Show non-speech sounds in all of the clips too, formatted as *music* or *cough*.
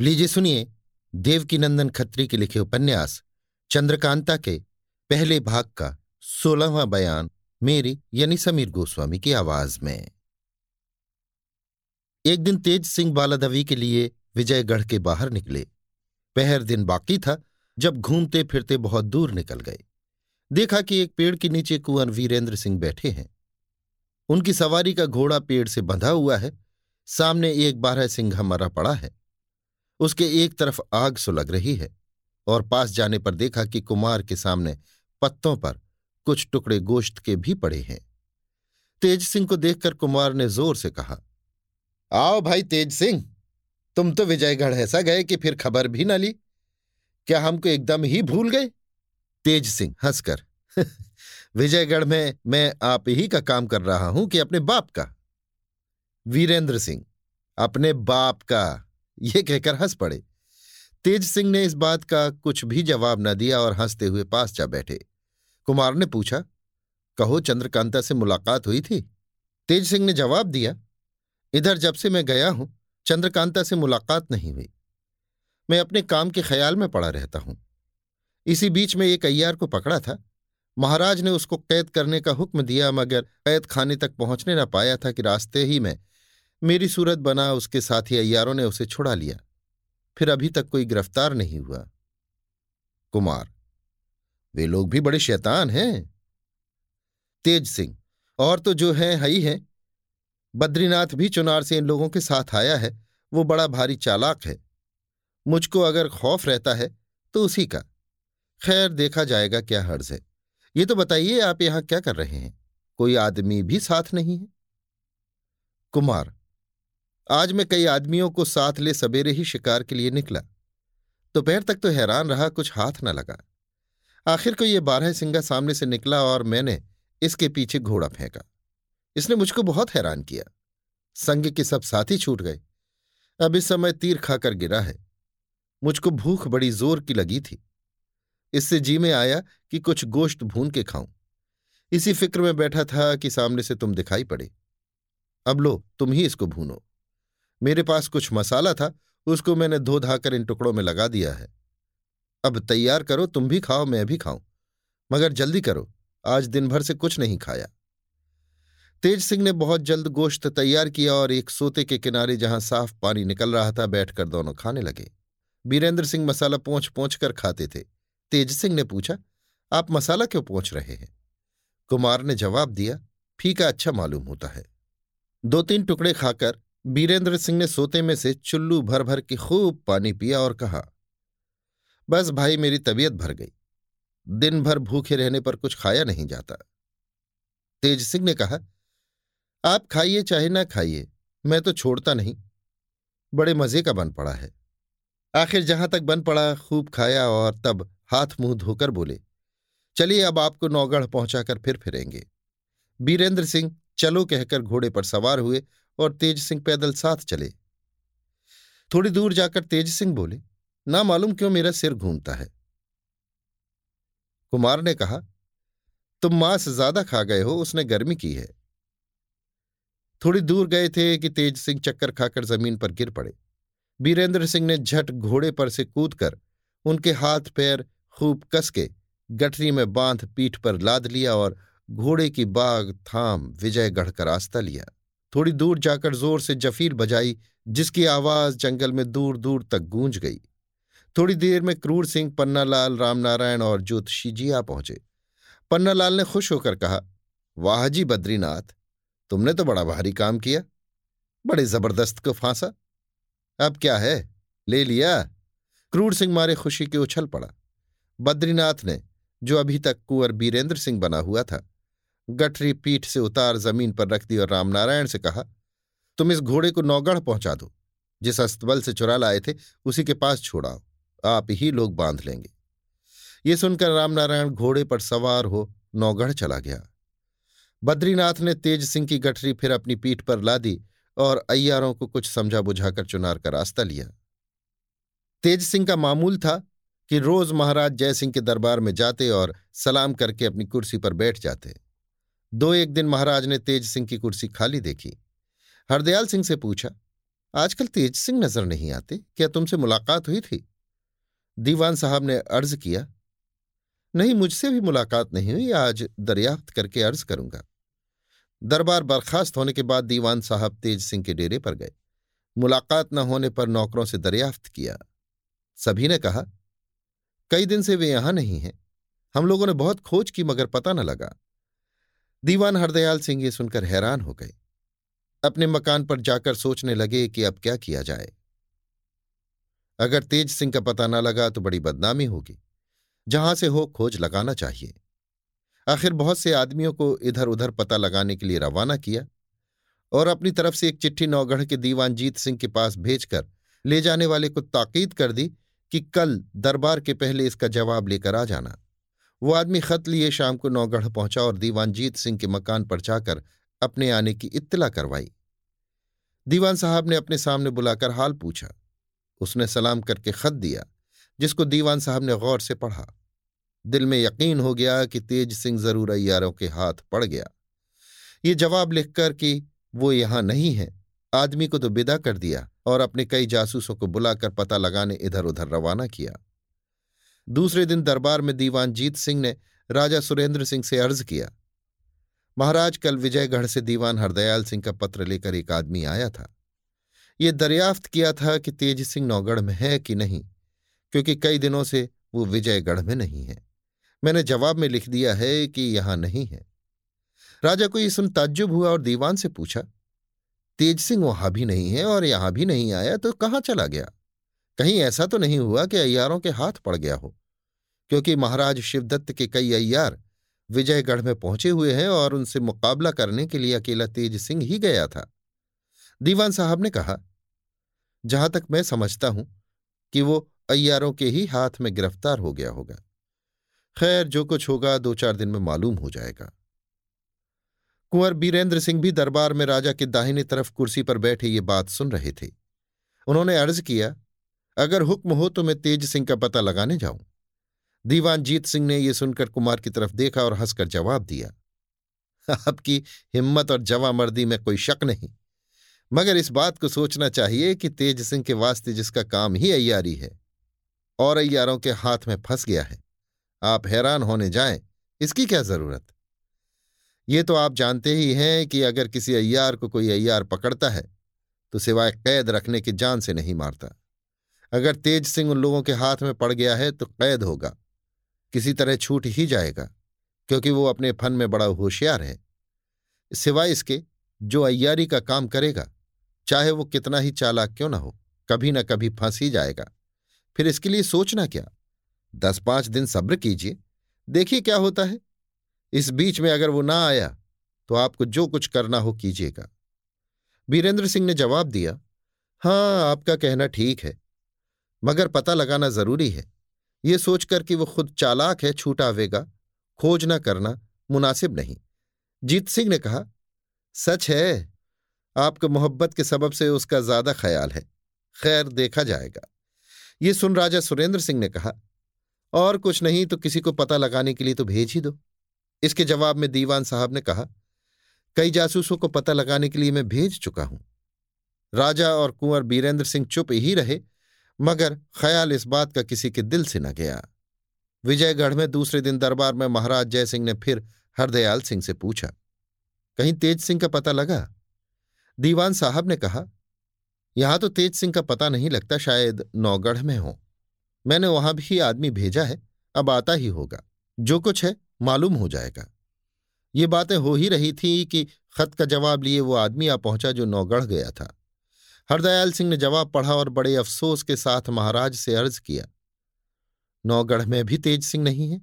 लीजिए, सुनिए, देवकीनंदन खत्री के लिखे उपन्यास, चंद्रकांता के पहले भाग का सोलहवां बयान, मेरी यानी समीर गोस्वामी की आवाज़ में। एक दिन तेज सिंह बालादवी के लिए विजयगढ़ के बाहर निकले। पहर दिन बाकी था, जब घूमते फिरते बहुत दूर निकल गए। देखा कि एक पेड़ के नीचे कुंवर वीरेंद्र सिंह बैठे हैं। उनकी सवारी का घोड़ा पेड़ से बंधा हुआ है। सामने एक बारह सिंघा मरा पड़ा है। उसके एक तरफ़ आग सुलग रही है और पास जाने पर देखा कि कुमार के सामने पत्तों पर कुछ टुकड़े गोश्त के भी पड़े हैं। तेज सिंह को देखकर कुमार ने ज़ोर से कहा, आओ भाई तेज सिंह, तुम तो विजयगढ़ ऐसा गए कि फिर खबर भी ना ली। क्या हमको एकदम ही भूल गए? तेज सिंह हंसकर, *laughs* विजयगढ़ में मैं आप ही का काम कर रहा हूँ कि अपने बाप का। वीरेंद्र सिंह, अपने बाप का। ये कहकर हंस पड़े। तेज सिंह ने इस बात का कुछ भी जवाब न दिया और हँसते हुए पास जा बैठे। कुमार ने पूछा, कहो, चंद्रकांता से मुलाकात हुई थी? तेज सिंह ने जवाब दिया, इधर जब से मैं गया हूँ, चंद्रकांता से मुलाकात नहीं हुई। मैं अपने काम के ख्याल में पड़ा रहता हूँ। इसी बीच में एक अय्यार को पकड़ा था। महाराज ने उसको कैद करने का हुक्म दिया, मगर कैद खाने तक पहुँचने न पाया था कि रास्ते ही में मेरी सूरत बना उसके साथी अयारों ने उसे छुड़ा लिया। फिर अभी तक कोई गिरफ़्तार नहीं हुआ। कुमार, वे लोग भी बड़े शैतान हैं। तेज सिंह, और तो जो है हई है। बद्रीनाथ भी चुनार से इन लोगों के साथ आया है। वो बड़ा भारी चालाक है। मुझको अगर खौफ रहता है तो उसी का। खैर, देखा जाएगा क्या हर्ज है। ये तो बताइए, आप यहाँ क्या कर रहे हैं? कोई आदमी भी साथ नहीं है? कुमार आज मैं कई आदमियों को साथ ले सवेरे ही शिकार के लिए निकला। दोपहर तक तो हैरान रहा, कुछ हाथ न लगा। आखिर को ये बारह सिंगा सामने से निकला और मैंने इसके पीछे घोड़ा फेंका। इसने मुझको बहुत हैरान किया। संग के सब साथी छूट गए। अब इस समय तीर खाकर गिरा है। मुझको भूख बड़ी ज़ोर की लगी थी। इससे जी में आया कि कुछ गोश्त भून के खाऊं। इसी फ़िक्र में बैठा था कि सामने से तुम दिखाई पड़े। अब लो, तुम ही इसको भूनो। मेरे पास कुछ मसाला था, उसको मैंने धो धाकर इन टुकड़ों में लगा दिया है। अब तैयार करो, तुम भी खाओ, मैं भी खाऊं। मगर जल्दी करो, आज दिन भर से कुछ नहीं खाया। तेज सिंह ने बहुत जल्द गोश्त तैयार किया और एक सोते के किनारे जहाँ साफ़ पानी निकल रहा था, बैठकर दोनों खाने लगे। बीरेंद्र सिंह मसाला पोंछ पोंछ कर खाते थे। तेज सिंह ने पूछा, आप मसाला क्यों पोंछ रहे हैं? कुमार ने जवाब दिया, फीका अच्छा मालूम होता है। दो तीन टुकड़े खाकर बीरेंद्र सिंह ने सोते में से चुल्लू भर भर के खूब पानी पिया और कहा, बस भाई, मेरी तबीयत भर गई। दिन भर भूखे रहने पर कुछ खाया नहीं जाता। तेज सिंह ने कहा, आप खाइए चाहे ना खाइए, मैं तो छोड़ता नहीं। बड़े मज़े का बन पड़ा है। आखिर जहाँ तक बन पड़ा, खूब खाया और तब हाथ मुँह धोकर बोले, चलिए, अब आपको नौगढ़ पहुंचाकर फिर फिरेंगे। बीरेंद्र सिंह चलो कहकर घोड़े पर सवार हुए और तेज सिंह पैदल साथ चले। थोड़ी दूर जाकर तेज सिंह बोले, ना मालूम क्यों मेरा सिर घूमता है? कुमार ने कहा, तुम मांस ज़्यादा खा गए हो, उसने गर्मी की है। थोड़ी दूर गए थे कि तेज सिंह चक्कर खाकर ज़मीन पर गिर पड़े। बीरेंद्र सिंह ने झट घोड़े पर से कूदकर उनके हाथ पैर खूब कस के गठरी में बाँध पीठ पर लाद लिया और घोड़े की बाग थाम विजयगढ़ का रास्ता लिया। थोड़ी दूर जाकर ज़ोर से जफीर बजाई, जिसकी आवाज़ जंगल में दूर दूर तक गूंज गई। थोड़ी देर में क्रूर सिंह पन्नालाल, रामनारायण और ज्योतिषी जी आ पहुँचे। पन्नालाल ने खुश होकर कहा, वाह जी बद्रीनाथ, तुमने तो बड़ा भारी काम किया। बड़े ज़बरदस्त को फांसा। अब क्या है? ले लिया? क्रूर सिंह मारे खुशी के उछल पड़ा। बद्रीनाथ ने, जो अभी तक कुंवर बीरेंद्र सिंह बना हुआ था गठरी पीठ से उतार ज़मीन पर रख दी और रामनारायण से कहा, तुम इस घोड़े को नौगढ़ पहुँचा दो। जिस अस्तबल से चुरा लाए थे, उसी के पास छोड़ाओ आप ही लोग बाँध लेंगे। ये सुनकर रामनारायण घोड़े पर सवार हो नौगढ़ चला गया। बद्रीनाथ ने तेज सिंह की गठरी फिर अपनी पीठ पर ला दी और अय्यारों को कुछ समझा बुझाकर चुनार का रास्ता लिया। तेज सिंह का मामूल था कि रोज महाराज जयसिंह के दरबार में जाते और सलाम करके अपनी कुर्सी पर बैठ जाते। दो एक दिन महाराज ने तेज सिंह की कुर्सी खाली देखी। हरदयाल सिंह से पूछा, आजकल तेज सिंह नज़र नहीं आते? क्या तुमसे मुलाकात हुई थी? दीवान साहब ने अर्ज़ किया, नहीं, मुझसे भी मुलाकात नहीं हुई, आज दरियाफ्त करके अर्ज़ करूँगा। दरबार बर्खास्त होने के बाद दीवान साहब तेज सिंह के डेरे पर गए। मुलाकात न होने पर नौकरों से दरियाफ्त किया। सभी ने कहा, कई दिन से वे यहाँ नहीं हैं। हम लोगों ने बहुत खोज की, मगर पता न लगा। दीवान हरदयाल सिंह ये सुनकर हैरान हो गए। अपने मकान पर जाकर सोचने लगे कि अब क्या किया जाए। अगर तेज सिंह का पता न लगा तो बड़ी बदनामी होगी। जहाँ से हो, खोज लगाना चाहिए। आखिर बहुत से आदमियों को इधर उधर पता लगाने के लिए रवाना किया और अपनी तरफ़ से एक चिट्ठी नौगढ़ के दीवान जीत सिंह के पास भेजकर ले जाने वाले को ताकीद कर दी कि कल दरबार के पहले इसका जवाब लेकर आ जाना। वो आदमी खत लिए शाम को नौगढ़ पहुँचा और दीवान जीत सिंह के मकान पर जाकर अपने आने की इत्तला करवाई। दीवान साहब ने अपने सामने बुलाकर हाल पूछा। उसने सलाम करके खत दिया, जिसको दीवान साहब ने गौर से पढ़ा। दिल में यकीन हो गया कि तेज सिंह ज़रूर अयारों के हाथ पड़ गया। ये जवाब लिखकर कि वो यहाँ नहीं है, आदमी को तो विदा कर दिया और अपने कई जासूसों को बुलाकर पता लगाने इधर उधर रवाना किया। दूसरे दिन दरबार में दीवान जीत सिंह ने राजा सुरेंद्र सिंह से अर्ज़ किया। महाराज कल विजयगढ़ से दीवान हरदयाल सिंह का पत्र लेकर एक आदमी आया था। ये दरियाफ्त किया था कि तेज सिंह नौगढ़ में है कि नहीं, क्योंकि कई दिनों से वो विजयगढ़ में नहीं है। मैंने जवाब में लिख दिया है कि यहाँ नहीं है। राजा को ये सुन ताज्जुब हुआ और दीवान से पूछा, तेज सिंह वहाँ भी नहीं है और यहाँ भी नहीं आया तो कहाँ चला गया? कहीं ऐसा तो नहीं हुआ कि अय्यारों के हाथ पड़ गया हो, क्योंकि महाराज शिवदत्त के कई अय्यार विजयगढ़ में पहुँचे हुए हैं और उनसे मुकाबला करने के लिए अकेला तेज सिंह ही गया था। दीवान साहब ने कहा, जहाँ तक मैं समझता हूँ कि वो अय्यारों के ही हाथ में गिरफ़्तार हो गया होगा। खैर, जो कुछ होगा दो चार दिन में मालूम हो जाएगा। कुंवर बीरेंद्र सिंह भी दरबार में राजा के दाहिने तरफ़ कुर्सी पर बैठे ये बात सुन रहे थे। उन्होंने अर्ज़ किया अगर हुक्म हो तो मैं तेज सिंह का पता लगाने जाऊँ। दीवान जीत सिंह ने यह सुनकर कुमार की तरफ़ देखा और हंसकर जवाब दिया, आपकी हिम्मत और जवा मर्दी में कोई शक नहीं। मगर इस बात को सोचना चाहिए कि तेज सिंह के वास्ते जिसका काम ही अयारी है, और अयारों के हाथ में फंस गया है, आप हैरान होने जाएँ, इसकी क्या ज़रूरत? ये तो आप जानते ही हैं कि अगर किसी अय्यार को कोई अय्यार पकड़ता है तो सिवाय कैद रखने की जान से नहीं मारता। अगर तेज सिंह उन लोगों के हाथ में पड़ गया है तो कैद होगा। किसी तरह छूट ही जाएगा, क्योंकि वो अपने फन में बड़ा होशियार है। सिवाय इसके, जो अय्यारी का काम करेगा, चाहे वो कितना ही चालाक क्यों ना हो, कभी ना कभी फंस ही जाएगा। फिर इसके लिए सोचना क्या? दस पाँच दिन सब्र कीजिए, देखिए क्या होता है। इस बीच में अगर वो ना आया तो आपको जो कुछ करना हो कीजिएगा। वीरेंद्र सिंह ने जवाब दिया हाँ आपका कहना ठीक है। मगर पता लगाना ज़रूरी है। ये सोचकर कि वो खुद चालाक है, छूटा आवेगा। खोज न करना, मुनासिब नहीं। जीत सिंह ने कहा, सच है, आपको मोहब्बत के सबब से उसका ज़्यादा ख्याल है। खैर, देखा जाएगा। ये सुन राजा सुरेंद्र सिंह ने कहा, और कुछ नहीं तो किसी को पता लगाने के लिए तो भेज ही दो। इसके जवाब में दीवान साहब ने कहा, कई जासूसों को पता लगाने के लिए मैं भेज चुका हूँ। राजा और कुंवर बीरेंद्र सिंह चुप ही रहे मगर ख्याल इस बात का किसी के दिल से न गया। विजयगढ़ में दूसरे दिन दरबार में महाराज जयसिंह ने फिर हरदयाल सिंह से पूछा, कहीं तेज सिंह का पता लगा? दीवान साहब ने कहा, यहाँ तो तेज सिंह का पता नहीं लगता, शायद नौगढ़ में हो। मैंने वहाँ भी आदमी भेजा है, अब आता ही होगा। जो कुछ है, मालूम हो जाएगा। ये बातें हो ही रही थी कि खत का जवाब लिए वो आदमी आ पहुँचा जो नौगढ़ गया था। हरदयाल सिंह ने जवाब पढ़ा और बड़े अफसोस के साथ महाराज से अर्ज़ किया, नौगढ़ में भी तेज सिंह नहीं है।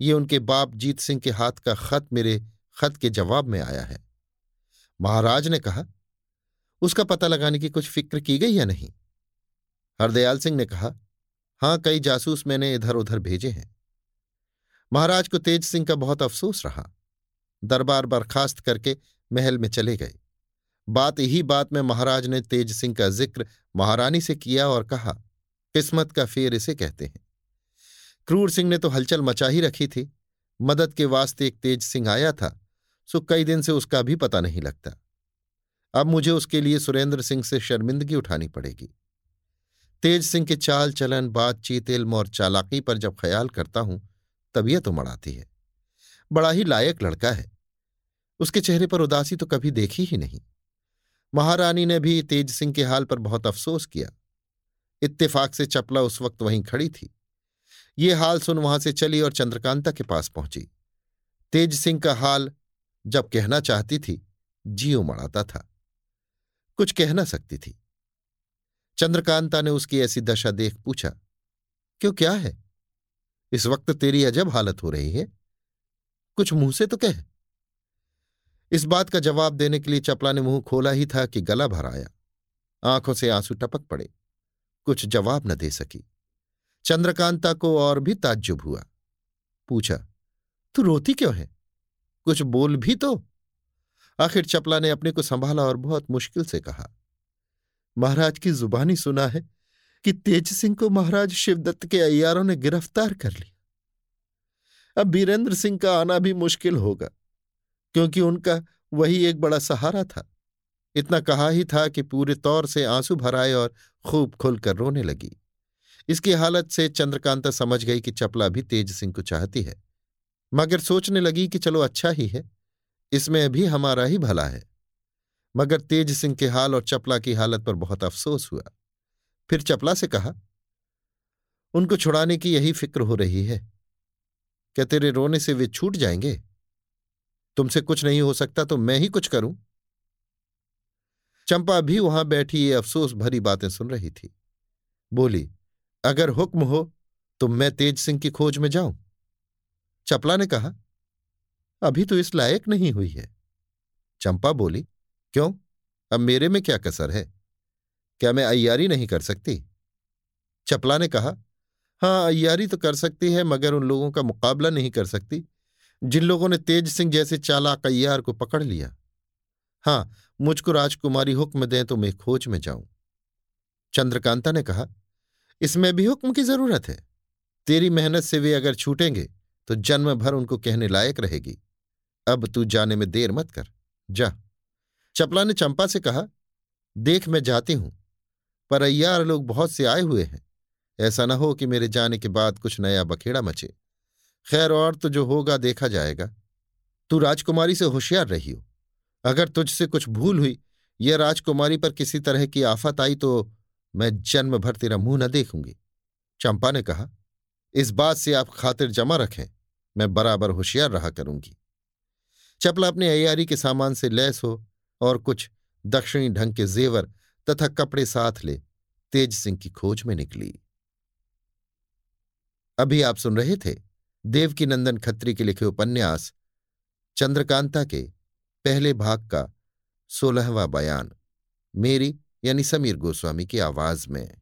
ये उनके बाप जीत सिंह के हाथ का खत मेरे खत के जवाब में आया है। महाराज ने कहा, उसका पता लगाने की कुछ फ़िक्र की गई या नहीं? हरदयाल सिंह ने कहा, हाँ, कई जासूस मैंने इधर उधर भेजे हैं। महाराज को तेज सिंह का बहुत अफसोस रहा। दरबार बर्खास्त करके महल में चले गए। बात ही बात में महाराज ने तेज सिंह का ज़िक्र महारानी से किया और कहा, किस्मत का फेर इसे कहते हैं। क्रूर सिंह ने तो हलचल मचा ही रखी थी। मदद के वास्ते एक तेज सिंह आया था, सो कई दिन से उसका भी पता नहीं लगता। अब मुझे उसके लिए सुरेंद्र सिंह से शर्मिंदगी उठानी पड़ेगी। तेज सिंह के चाल चलन, बातचीत, इल्म और चालाकी पर जब ख्याल करता हूँ, तबीयत तो मड़ाती है। बड़ा ही लायक लड़का है। उसके चेहरे पर उदासी तो कभी देखी ही नहीं। महारानी ने भी तेज सिंह के हाल पर बहुत अफसोस किया। इत्तेफाक से चपला उस वक्त वहीं खड़ी थी। ये हाल सुन वहाँ से चली और चंद्रकांता के पास पहुँची। तेज सिंह का हाल जब कहना चाहती थी जी मड़ाता था। कुछ कह ना सकती थी। चंद्रकांता ने उसकी ऐसी दशा देख पूछा, क्यों क्या है? इस वक्त तेरी अजब हालत हो रही है। कुछ मुँह से तो कह। इस बात का जवाब देने के लिए चपला ने मुँह खोला ही था कि गला भर आया। आँखों से आँसू टपक पड़े। कुछ जवाब न दे सकी। चंद्रकांता को और भी ताज्जुब हुआ। पूछा, तू रोती क्यों है? कुछ बोल भी तो? आखिर चपला ने अपने को संभाला और बहुत मुश्किल से कहा, महाराज की जुबानी सुना है कि तेज सिंह को महाराज शिवदत्त के अयारों ने गिरफ़्तार कर लिया। अब बीरेंद्र सिंह का आना भी मुश्किल होगा। क्योंकि उनका वही एक बड़ा सहारा था। इतना कहा ही था कि पूरे तौर से आँसू भराए और खूब खुलकर रोने लगी। इसकी हालत से चंद्रकांता समझ गई कि चपला भी तेज सिंह को चाहती है। मगर सोचने लगी कि चलो अच्छा ही है। इसमें भी हमारा ही भला है। मगर तेज सिंह के हाल और चपला की हालत पर बहुत अफसोस हुआ। फिर चपला से कहा, उनको छुड़ाने की यही फ़िक्र हो रही है। क्या तेरे रोने से वे छूट जाएँगे? तुमसे कुछ नहीं हो सकता तो मैं ही कुछ करूँ? चंपा भी वहाँ बैठी ये अफसोस भरी बातें सुन रही थी। बोली, अगर हुक्म हो तो मैं तेज सिंह की खोज में जाऊँ? चपला ने कहा, अभी तो इस लायक नहीं हुई है। चंपा बोली, क्यों? अब मेरे में क्या कसर है? क्या मैं अय्यारी नहीं कर सकती? चपला ने कहा, हाँ, अय्यारी तो कर सकती है, मगर उन लोगों का मुकाबला नहीं कर सकती। जिन लोगों ने तेज सिंह जैसे चालाक अय्यार को पकड़ लिया। हाँ, मुझको राजकुमारी हुक्म दें तो मैं खोज में जाऊँ। चंद्रकांता ने कहा, इसमें भी हुक्म की ज़रूरत है। तेरी मेहनत से वे अगर छूटेंगे तो जन्म भर उनको कहने लायक रहेगी। अब तू जाने में देर मत कर। जा। चपला ने चंपा से कहा, देख मैं जाती हूँ, पर अय्यार लोग बहुत से आए हुए हैं। ऐसा न हो कि मेरे जाने के बाद कुछ नया बखेड़ा मचे। खैर और तो जो होगा देखा जाएगा। तू राजकुमारी से होशियार रही हो। अगर तुझसे कुछ भूल हुई या राजकुमारी पर किसी तरह की आफत आई तो मैं जन्म भर तेरा मुँह न देखूँगी। चंपा ने कहा, इस बात से आप खातिर जमा रखें, मैं बराबर होशियार रहा करूँगी। चपला अपने अयारी के सामान से लैस हो और कुछ दक्षिणी ढंग के जेवर तथा कपड़े साथ ले, तेज सिंह की खोज में निकली। अभी आप सुन रहे थे देवकी नंदन खत्री के लिखे उपन्यास, चंद्रकांता के पहले भाग का सोलहवा बयान, मेरी यानी समीर गोस्वामी की आवाज़ में।